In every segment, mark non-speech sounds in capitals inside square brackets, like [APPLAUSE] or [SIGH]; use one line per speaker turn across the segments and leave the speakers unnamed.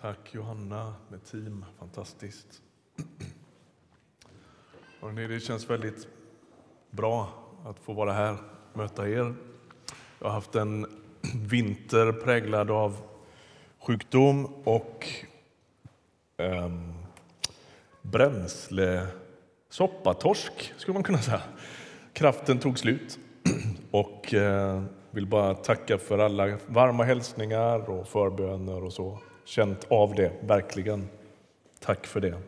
Tack Johanna med team. Fantastiskt. Hörrni, det känns väldigt bra att få vara här och möta er. Jag har haft en vinter präglad av sjukdom och ehm, um, bränsle... Soppatorsk, skulle man kunna säga. Kraften tog slut. Och eh, vill bara tacka för alla varma hälsningar och förböner och så. Känt av det, verkligen. Tack för det.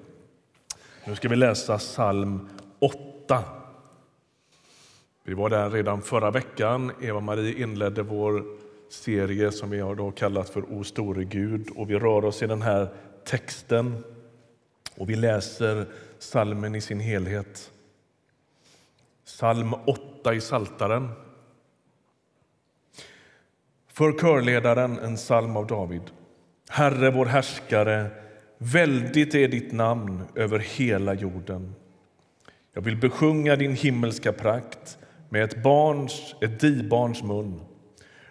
Nu ska vi läsa psalm 8. Vi var där redan förra veckan. Eva-Marie inledde vår serie som vi har då kallat för O store Gud. Och vi rör oss i den här texten och vi läser salmen i sin helhet. Psalm 8 i Saltaren. För körledaren en psalm av David. Herre, vår härskare, väldigt är ditt namn över hela jorden. Jag vill besjunga din himmelska prakt med ett barns, ett dibarns mun.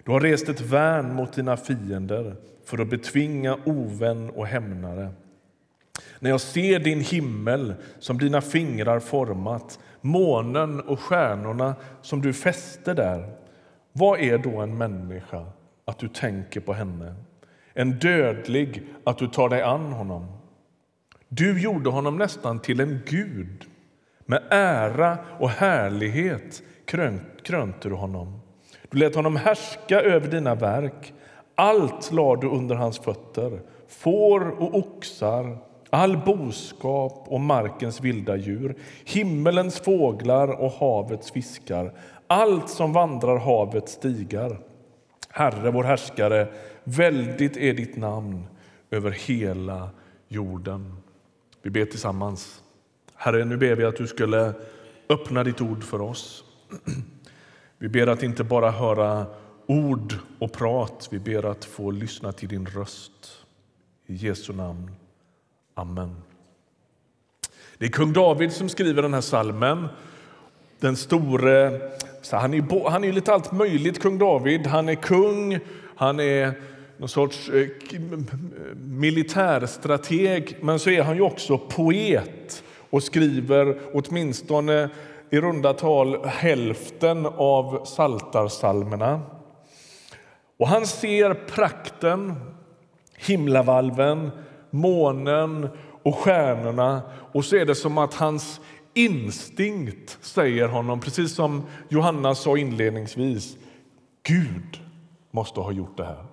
Du har rest ett värn mot dina fiender för att betvinga ovän och hämnare. När jag ser din himmel som dina fingrar format månen och stjärnorna som du fäste där vad är då en människa att du tänker på henne? En dödlig att du tar dig an honom? Du gjorde honom nästan till en gud. Med ära och härlighet krönte du honom. Du lät honom härska över dina verk. Allt lade du under hans fötter, får och oxar, all boskap och markens vilda djur, himmelens fåglar och havets fiskar, allt som vandrar havets stigar. Herre, vår härskare, väldigt är ditt namn över hela jorden. Vi ber tillsammans. Herre, nu ber vi att du skulle öppna ditt ord för oss. Vi ber att inte bara höra ord och prat, vi ber att få lyssna till din röst. I Jesu namn. Amen. Det är kung David som skriver den här salmen. Den store så han, är, han är lite allt möjligt, kung David. Han är kung, han är någon sorts eh, militärstrateg, men så är han ju också poet och skriver åtminstone i runda tal hälften av saltarsalmerna. Och han ser prakten, himlavalven, månen och stjärnorna och så är det som att hans instinkt säger honom, precis som Johanna sa inledningsvis, Gud måste ha gjort det här.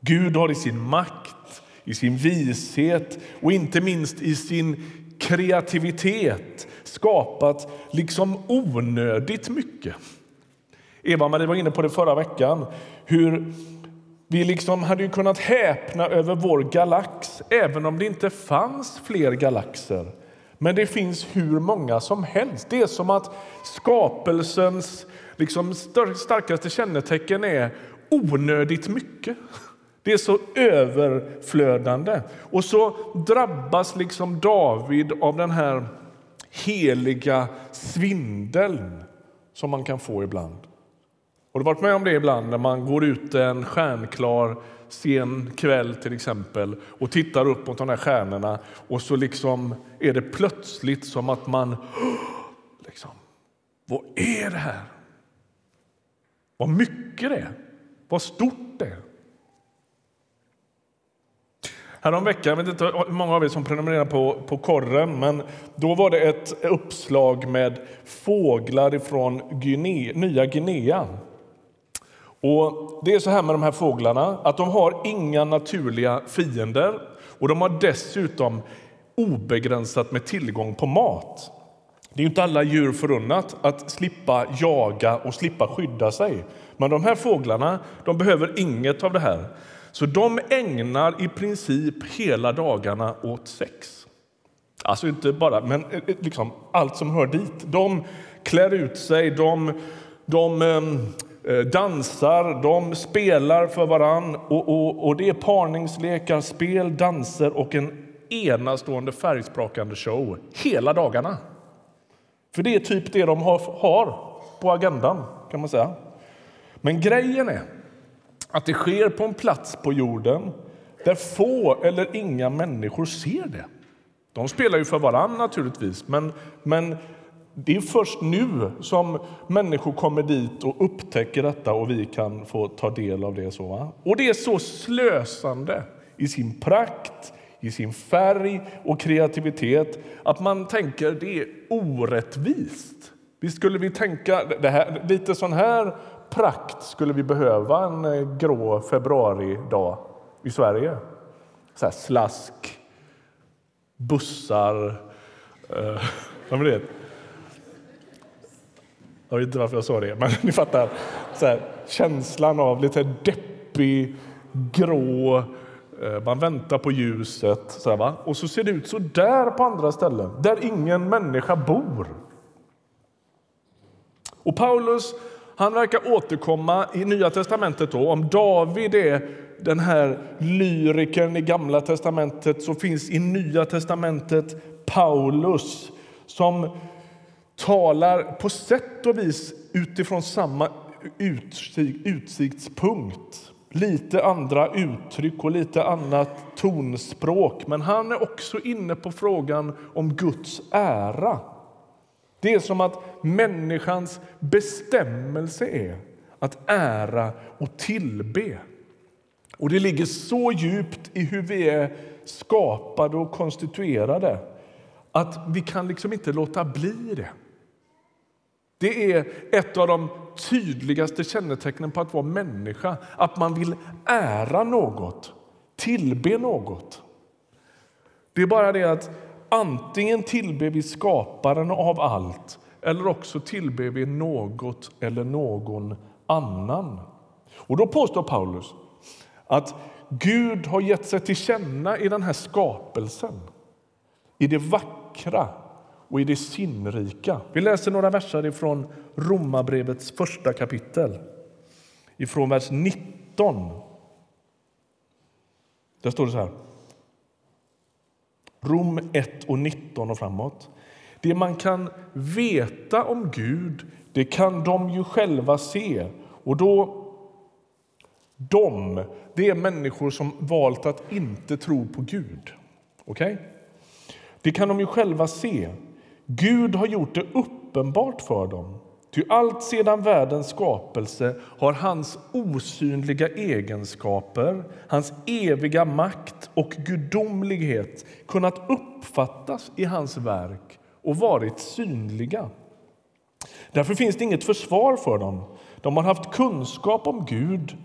Gud har i sin makt, i sin vishet och inte minst i sin kreativitet skapat liksom onödigt mycket. Eva-Marie var inne på det förra veckan, hur vi liksom hade kunnat häpna över vår galax även om det inte fanns fler galaxer. Men det finns hur många som helst. Det är som att skapelsens liksom starkaste kännetecken är onödigt mycket. Det är så överflödande. Och så drabbas liksom David av den här heliga svindeln som man kan få ibland. Har du varit med om det ibland när man går ut en stjärnklar sen kväll till exempel och tittar upp mot de här stjärnorna och så liksom är det plötsligt som att man... [GASPS] Liksom, vad är det här? Vad mycket det är! Vad stort det är! Häromveckan, jag vet inte hur många av er som prenumererar på, på korren, men då var det ett uppslag med fåglar från Guinea, Nya Guinea. Och det är så här med de här fåglarna att de har inga naturliga fiender och de har dessutom obegränsat med tillgång på mat. Det är inte alla djur förunnat att slippa jaga och slippa skydda sig. Men de här fåglarna de behöver inget av det här. Så de ägnar i princip hela dagarna åt sex. Alltså inte bara, men eh, eh, liksom allt som hör dit. De klär ut sig, de, de ehm, Eh, dansar, de spelar för varann och, och, och det är parningslekar, spel, danser och en enastående färgsprakande show hela dagarna. För det är typ det de har, på agendan, kan man säga. Men grejen är att det sker på en plats på jorden där få eller inga människor ser det. De spelar ju för varann naturligtvis, men, men det är först nu som människor kommer dit och upptäcker detta och vi kan få ta del av det. så. Va? Och det är så slösande i sin prakt, i sin färg och kreativitet att man tänker det är orättvist. Visst skulle vi tänka det här, lite sån här prakt skulle vi behöva en eh, grå februaridag i Sverige. Så här slask, bussar... Eh, [LAUGHS] vad vet. Jag vet inte varför jag sa det, men [LAUGHS] ni fattar. Så här, känslan av lite deppig, grå... Eh, man väntar på ljuset. Så här, va? Och så ser det ut så där på andra ställen, där ingen människa bor. Och Paulus han verkar återkomma i Nya testamentet. Då. Om David är den här lyrikern i Gamla testamentet så finns i Nya testamentet Paulus som talar på sätt och vis utifrån samma utsiktspunkt. Lite andra uttryck och lite annat tonspråk. Men han är också inne på frågan om Guds ära. Det är som att människans bestämmelse är att ära och tillbe. Och det ligger så djupt i hur vi är skapade och konstituerade att vi kan liksom inte låta bli det. Det är ett av de tydligaste kännetecknen på att vara människa. Att man vill ära något, tillbe något. Det är bara det att antingen tillber vi skaparen av allt eller också tillber vi något eller någon annan. Och Då påstår Paulus att Gud har gett sig till känna i den här skapelsen, i det vackra och i det sinnrika. Vi läser några verser från Romarbrevets första kapitel, ifrån vers 19. Där står det så här. Rom 1 och 19 och framåt. Det man kan veta om Gud, det kan de ju själva se. Och då de, det är människor som valt att inte tro på Gud. Okay? Det kan de ju själva se. Gud har gjort det uppenbart för dem. Ty allt sedan världens skapelse har hans osynliga egenskaper, hans eviga makt och gudomlighet kunnat uppfattas i hans verk och varit synliga. Därför finns det inget försvar för dem. De har haft kunskap om Gud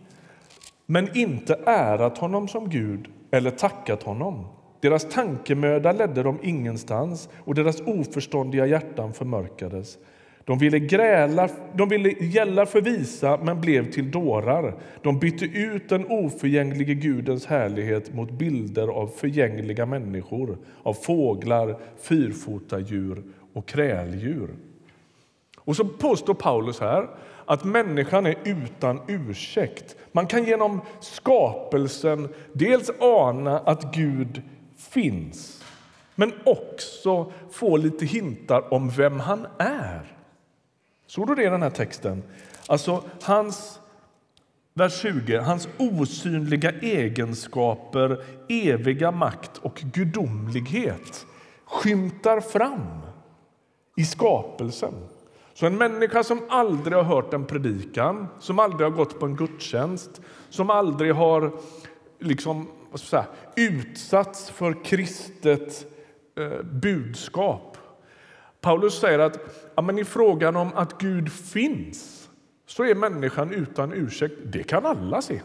men inte ärat honom som Gud eller tackat honom. Deras tankemöda ledde dem ingenstans och deras oförståndiga hjärtan förmörkades. De ville, gräla, de ville gälla för visa, men blev till dårar. De bytte ut den oförgänglige Gudens härlighet mot bilder av förgängliga människor, av fåglar, fyrfotadjur och kräldjur. Och så påstår Paulus här att människan är utan ursäkt. Man kan genom skapelsen dels ana att Gud finns men också få lite hintar om vem han är. Såg du det i den här texten? Alltså, hans, vers 20, hans osynliga egenskaper, eviga makt och gudomlighet skymtar fram i skapelsen. Så en människa som aldrig har hört en predikan, som aldrig har gått på en gudstjänst, som aldrig har liksom, säga, utsatts för kristet eh, budskap. Paulus säger att ja, men i frågan om att Gud finns så är människan utan ursäkt. Det kan alla se.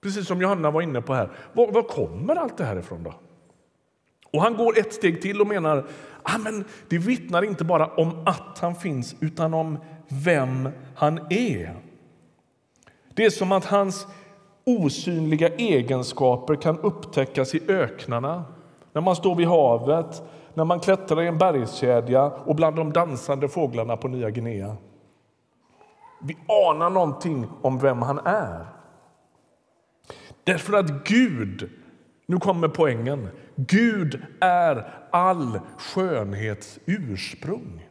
Precis som Johanna var inne på här. Var, var kommer allt det här ifrån då? Och han går ett steg till och menar ah, men det vittnar inte bara om att han finns utan om vem han är. Det är som att hans osynliga egenskaper kan upptäckas i öknarna, när man står vid havet, när man klättrar i en bergskedja och bland de dansande fåglarna på Nya Guinea. Vi anar någonting om vem han är. Därför att Gud, nu kommer poängen, Gud är all skönhets ursprung.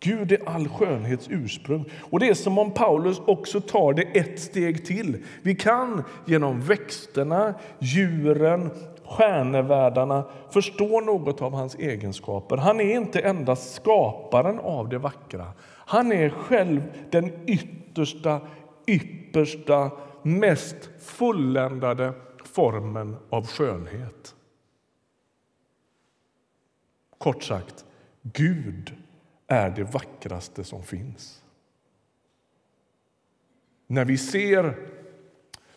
Gud är all skönhets ursprung. Och Det är som om Paulus också tar det ett steg till. Vi kan genom växterna, djuren, stjärnevärldarna förstå något av hans egenskaper. Han är inte endast skaparen av det vackra. Han är själv den yttersta, yppersta, mest fulländade formen av skönhet. Kort sagt, Gud är det vackraste som finns. När vi ser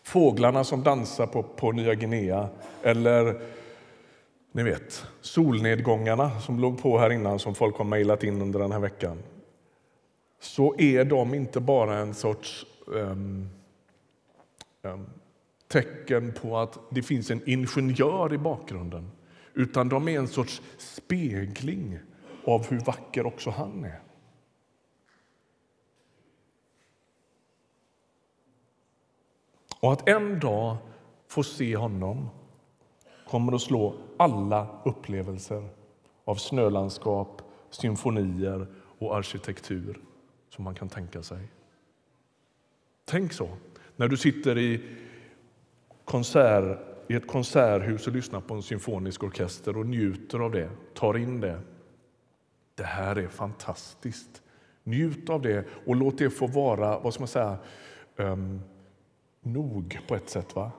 fåglarna som dansar på, på Nya Guinea eller ni vet, solnedgångarna som låg på här innan som folk har mejlat in under den här veckan så är de inte bara en sorts um, um, tecken på att det finns en ingenjör i bakgrunden utan de är en sorts spegling av hur vacker också han är. Och att en dag få se honom kommer att slå alla upplevelser av snölandskap, symfonier och arkitektur som man kan tänka sig. Tänk så, när du sitter i, konsert, i ett konserthus och lyssnar på en symfonisk orkester och njuter av det, tar in det det här är fantastiskt. Njut av det och låt det få vara vad ska man säga, um, nog på ett sätt. Va?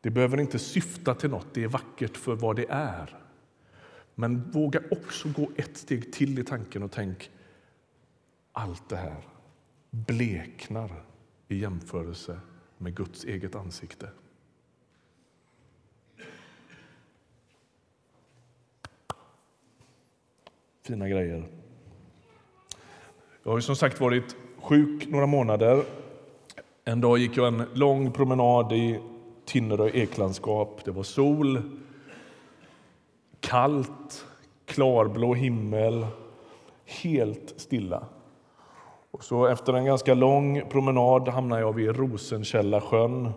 Det behöver inte syfta till något, det är vackert för vad det är. Men våga också gå ett steg till i tanken och tänk allt det här bleknar i jämförelse med Guds eget ansikte. Fina grejer. Jag har ju som sagt varit sjuk några månader. En dag gick jag en lång promenad i Tinnerö eklandskap. Det var sol, kallt, klarblå himmel, helt stilla. Och så efter en ganska lång promenad hamnade jag vid Rosenkällasjön.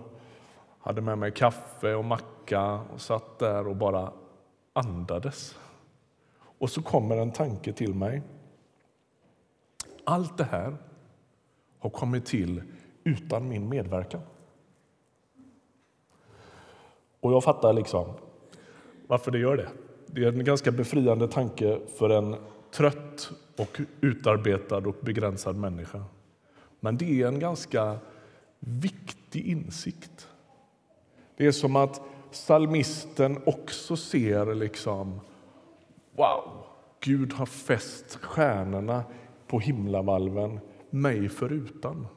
Hade med mig kaffe och macka och satt där och bara andades. Och så kommer en tanke till mig. Allt det här har kommit till utan min medverkan. Och jag fattar liksom varför det gör det. Det är en ganska befriande tanke för en trött och utarbetad och begränsad människa. Men det är en ganska viktig insikt. Det är som att salmisten också ser liksom Wow! Gud har fäst stjärnorna på himlavalven, mig förutan.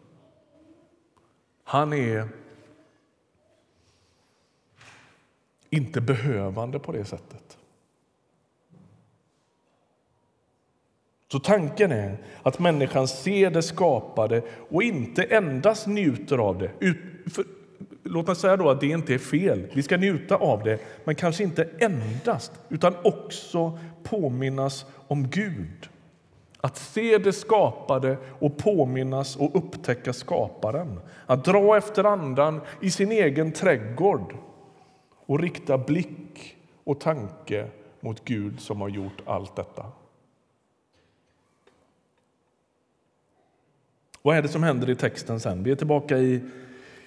Han är inte behövande på det sättet. Så tanken är att människan ser det skapade och inte endast njuter av det. Låt mig säga då att det inte är fel. Vi ska njuta av det, men kanske inte endast, utan också påminnas om Gud. Att se det skapade och påminnas och upptäcka skaparen. Att dra efter andan i sin egen trädgård och rikta blick och tanke mot Gud som har gjort allt detta. Vad är det som händer i texten sen? Vi är tillbaka i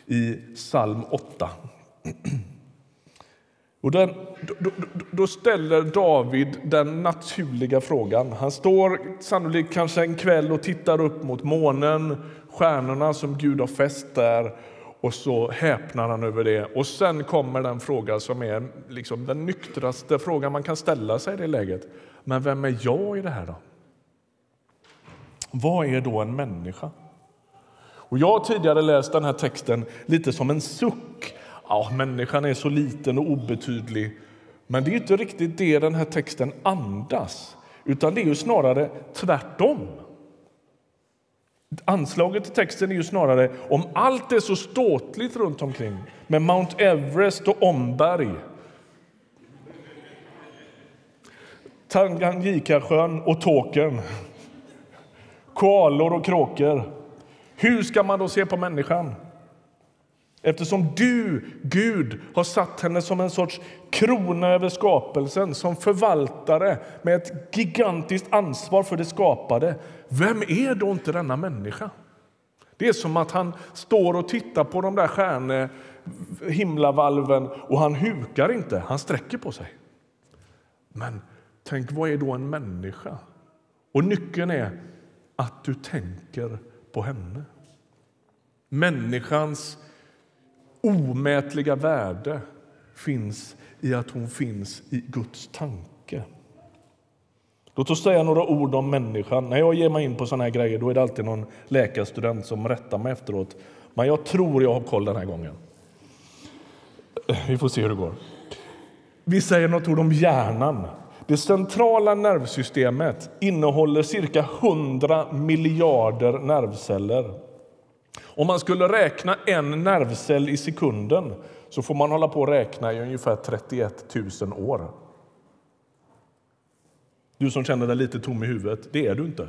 i psalm 8. Och den, då, då, ställer David den naturliga frågan. Han står sannolikt kanske en kväll och tittar upp mot månen, stjärnorna som Gud har fäst där och så häpnar han över det. Och sen kommer den fråga som är liksom den nyktraste frågan man kan ställa sig i det läget. Men vem är jag i det här då? Vad är då en människa? Och jag har tidigare läst den här texten lite som en suck. Ja, människan är så liten och obetydlig. Men det är inte riktigt det den här texten andas, utan det är ju snarare tvärtom. Anslaget i texten är ju snarare om allt är så ståtligt runt omkring med Mount Everest och omberg Tanganyikasjön och Tåkern koalor och kråkor hur ska man då se på människan? Eftersom du, Gud, har satt henne som en sorts krona över skapelsen som förvaltare med ett gigantiskt ansvar för det skapade. Vem är då inte denna människa? Det är som att han står och tittar på de där stjärnhimlavalven och han hukar inte, han sträcker på sig. Men tänk, vad är då en människa? Och nyckeln är att du tänker på henne. Människans omätliga värde finns i att hon finns i Guds tanke. Låt oss säga några ord om människan. När jag ger mig in på såna här grejer då är det alltid någon läkarstudent som rättar mig efteråt. Men jag tror jag har koll den här gången. Vi får se hur det går. Vi säger något ord om hjärnan. Det centrala nervsystemet innehåller cirka 100 miljarder nervceller. Om man skulle räkna en nervcell i sekunden så får man hålla på och räkna i ungefär 31 000 år. Du som känner dig lite tom i huvudet, det är du inte.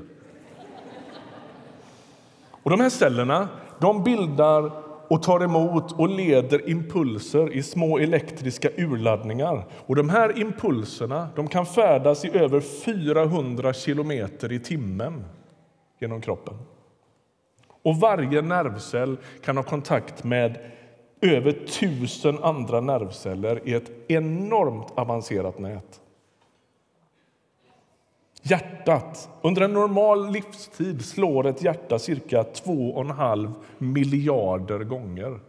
Och De här cellerna de bildar och tar emot och leder impulser i små elektriska urladdningar. Och De här impulserna de kan färdas i över 400 kilometer i timmen genom kroppen. Och Varje nervcell kan ha kontakt med över tusen andra nervceller i ett enormt avancerat nät. Hjärtat. Under en normal livstid slår ett hjärta cirka 2,5 miljarder gånger.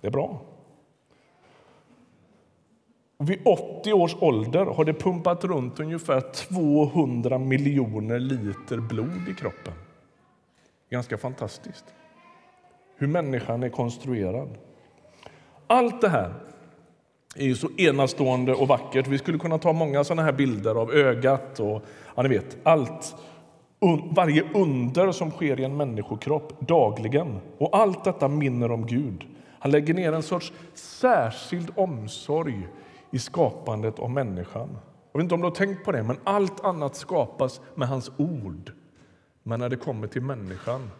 Det är bra. Vid 80 års ålder har det pumpat runt ungefär 200 miljoner liter blod i kroppen. Ganska fantastiskt hur människan är konstruerad. Allt det här är ju så enastående och vackert. Vi skulle kunna ta många såna här bilder av ögat och ja, ni vet, allt. Varje under som sker i en människokropp dagligen. Och allt detta minner om Gud. Han lägger ner en sorts särskild omsorg i skapandet av människan. Jag vet inte om du har tänkt på det, men allt annat skapas med hans ord. Men när det kommer till människan,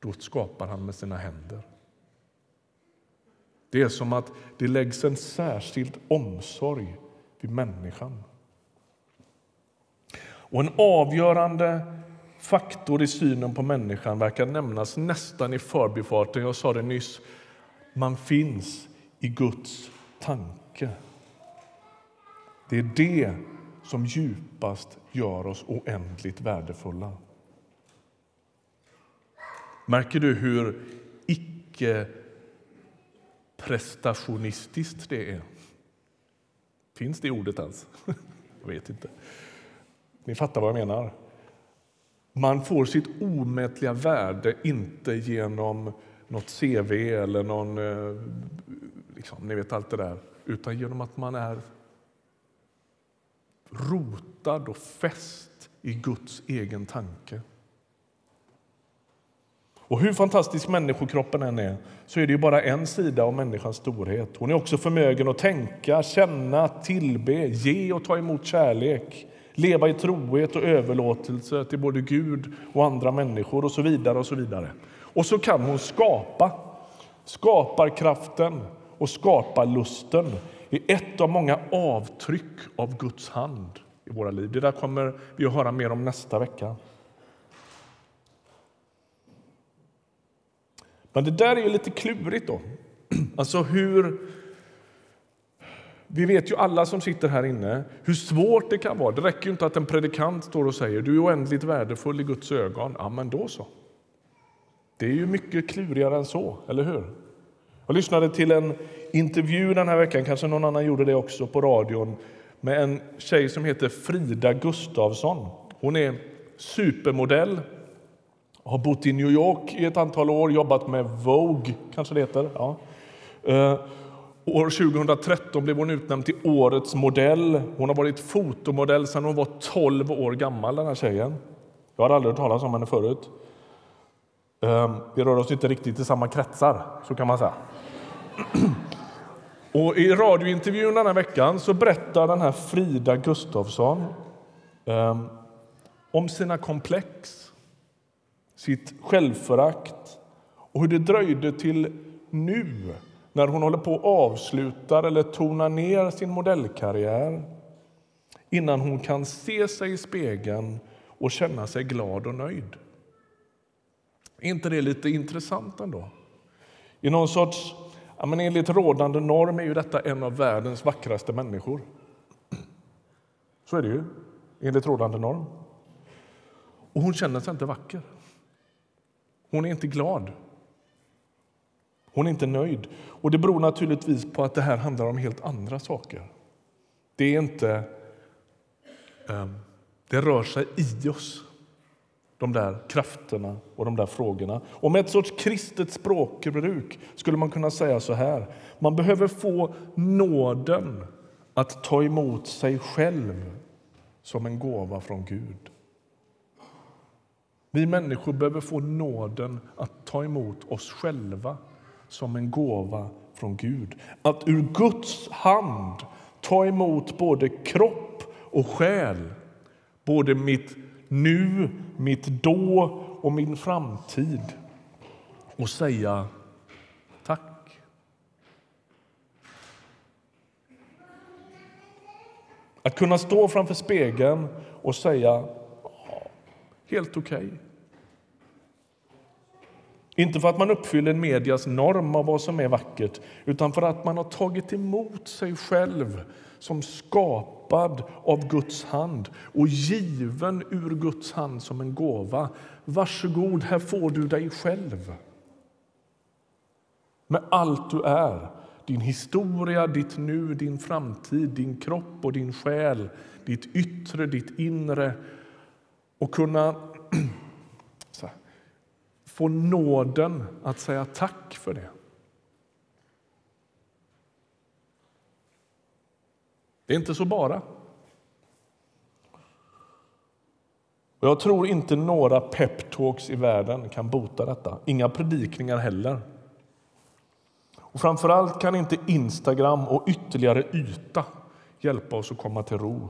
då skapar han med sina händer. Det är som att det läggs en särskild omsorg vid människan. Och en avgörande faktor i synen på människan verkar nämnas nästan i förbifarten. Jag sa det nyss. Man finns i Guds tanke. Det är det som djupast gör oss oändligt värdefulla. Märker du hur icke prestationistiskt det är. Finns det ordet ens? [LAUGHS] Jag vet inte. Ni fattar vad jag menar. Man får sitt omätliga värde inte genom något CV eller någon... Eh, liksom, ni vet allt det där. Utan genom att man är rotad och fäst i Guds egen tanke. Och hur fantastisk människokroppen än är så är det ju bara en sida av människans storhet. Hon är också förmögen att tänka, känna, tillbe, ge och ta emot kärlek leva i trohet och överlåtelse till både Gud och andra människor och så vidare. Och så vidare. Och så kan hon skapa. Skaparkraften och skaparlusten är ett av många avtryck av Guds hand i våra liv. Det där kommer vi att höra mer om nästa vecka. Men det där är ju lite klurigt. då. [CLEARS THROAT] Alltså hur... Vi vet ju alla som sitter här inne hur svårt det kan vara. Det räcker inte att en predikant står och säger du är oändligt värdefull i Guds ögon. Ja, men då så. Det är ju mycket klurigare än så, eller hur? Jag lyssnade till en intervju den här veckan, kanske någon annan gjorde det också på radion med en tjej som heter Frida Gustavsson. Hon är supermodell, har bott i New York i ett antal år, jobbat med Vogue, kanske det heter. Ja. Eh, år 2013 blev hon utnämnd till Årets modell. Hon har varit fotomodell sedan hon var 12 år gammal, den här tjejen. Jag har aldrig hört talas om henne förut. Eh, vi rör oss inte riktigt i samma kretsar, så kan man säga. [CLEARS THROAT] Och I radiointervjun den här veckan så berättar den här Frida Gustafsson eh, om sina komplex sitt självförakt Och hur det dröjde till nu, när hon håller på att avsluta eller tona ner sin modellkarriär innan hon kan se sig i spegeln och känna sig glad och nöjd. Är inte det lite intressant ändå? I någon sorts, ja, men enligt rådande norm är ju detta en av världens vackraste människor. Så är det ju, enligt rådande norm. Och hon känner sig inte vacker. Hon är inte glad. Hon är inte nöjd. Och Det beror naturligtvis på att det här handlar om helt andra saker. Det är inte... Ehm, det rör sig i oss, de där krafterna och de där frågorna. Och med ett sorts kristet språkbruk skulle man kunna säga så här. Man behöver få nåden att ta emot sig själv som en gåva från Gud. Vi människor behöver få nåden att ta emot oss själva som en gåva från Gud. Att ur Guds hand ta emot både kropp och själ. Både mitt nu, mitt då och min framtid. Och säga tack. Att kunna stå framför spegeln och säga helt okej. Okay. Inte för att man uppfyller en medias norm av vad som är vackert utan för att man har tagit emot sig själv som skapad av Guds hand och given ur Guds hand som en gåva. Varsågod, här får du dig själv. Med allt du är. Din historia, ditt nu, din framtid, din kropp och din själ, ditt yttre, ditt inre och kunna [CLEARS THROAT] få nåden att säga tack för det. Det är inte så bara. Och jag tror inte några peptalks i världen kan bota detta. Inga predikningar heller. Och framförallt kan inte Instagram och ytterligare yta hjälpa oss att komma till ro.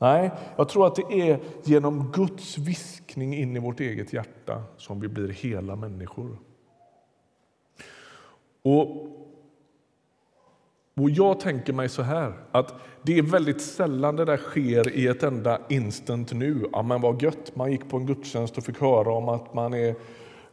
Nej, jag tror att det är genom Guds viskning in i vårt eget hjärta som vi blir hela människor. Och, och Jag tänker mig så här, att det är väldigt sällan det där sker i ett enda instant nu. Ja, men vad gött, man gick på en gudstjänst och fick höra om att man är,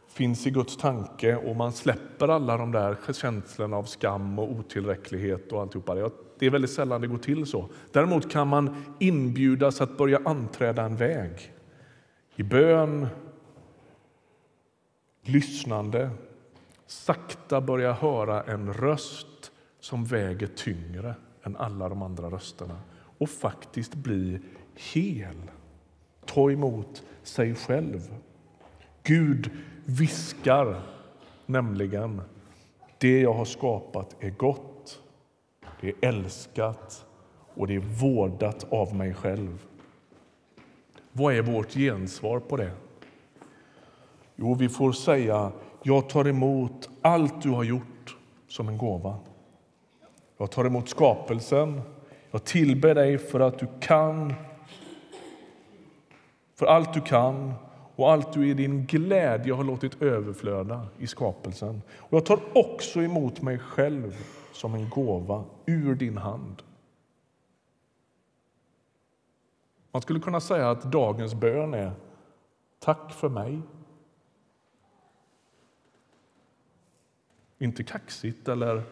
finns i Guds tanke och man släpper alla de där känslorna av skam och otillräcklighet och alltihopa. Jag det är väldigt sällan det går till så. Däremot kan man inbjudas att börja anträda en väg i bön, lyssnande, sakta börja höra en röst som väger tyngre än alla de andra rösterna och faktiskt bli hel. Ta emot sig själv. Gud viskar nämligen det jag har skapat är gott det är älskat och det är vårdat av mig själv. Vad är vårt gensvar på det? Jo, vi får säga jag tar emot allt du har gjort som en gåva. Jag tar emot skapelsen. Jag tillber dig för att du kan för allt du kan och allt du i din glädje har låtit överflöda i skapelsen. Och jag tar också emot mig själv som en gåva ur din hand. Man skulle kunna säga att dagens bön är Tack för mig. Inte kaxigt eller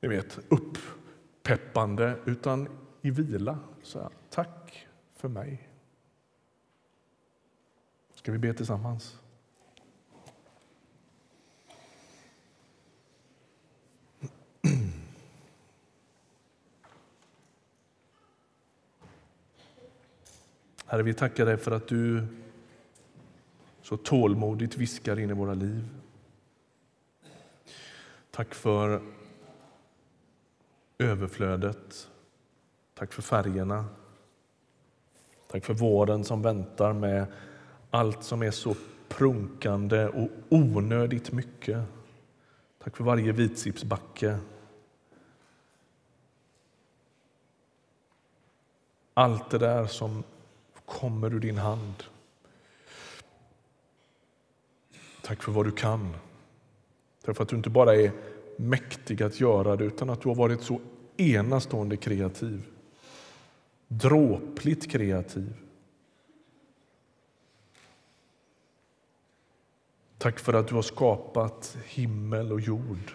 ni vet, uppeppande, utan i vila. Så här, Tack för mig. Ska vi be tillsammans? Herre, vi tackar dig för att du så tålmodigt viskar in i våra liv. Tack för överflödet. Tack för färgerna. Tack för våren som väntar med allt som är så prunkande och onödigt mycket. Tack för varje vitsippsbacke. Allt det där som kommer ur din hand. Tack för vad du kan. för att du inte bara är mäktig att göra det utan att du har varit så enastående kreativ. Dråpligt kreativ. Tack för att du har skapat himmel och jord,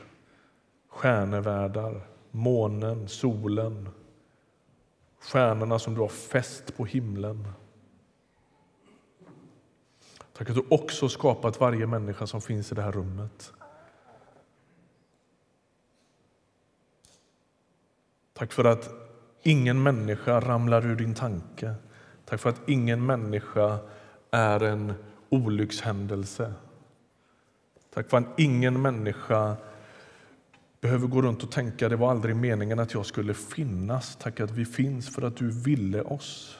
stjärnevärldar, månen, solen, stjärnorna som du har fäst på himlen. Tack att du också skapat varje människa som finns i det här rummet. Tack för att ingen människa ramlar ur din tanke. Tack för att ingen människa är en olyckshändelse. Tack för att ingen människa behöver gå runt och tänka det var aldrig meningen att jag skulle finnas. Tack att vi finns för att du ville oss.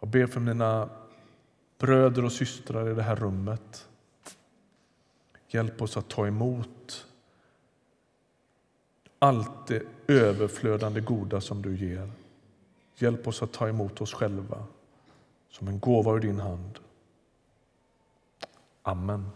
Jag ber för mina bröder och systrar i det här rummet. Hjälp oss att ta emot allt det överflödande goda som du ger. Hjälp oss att ta emot oss själva som en gåva ur din hand. Amen.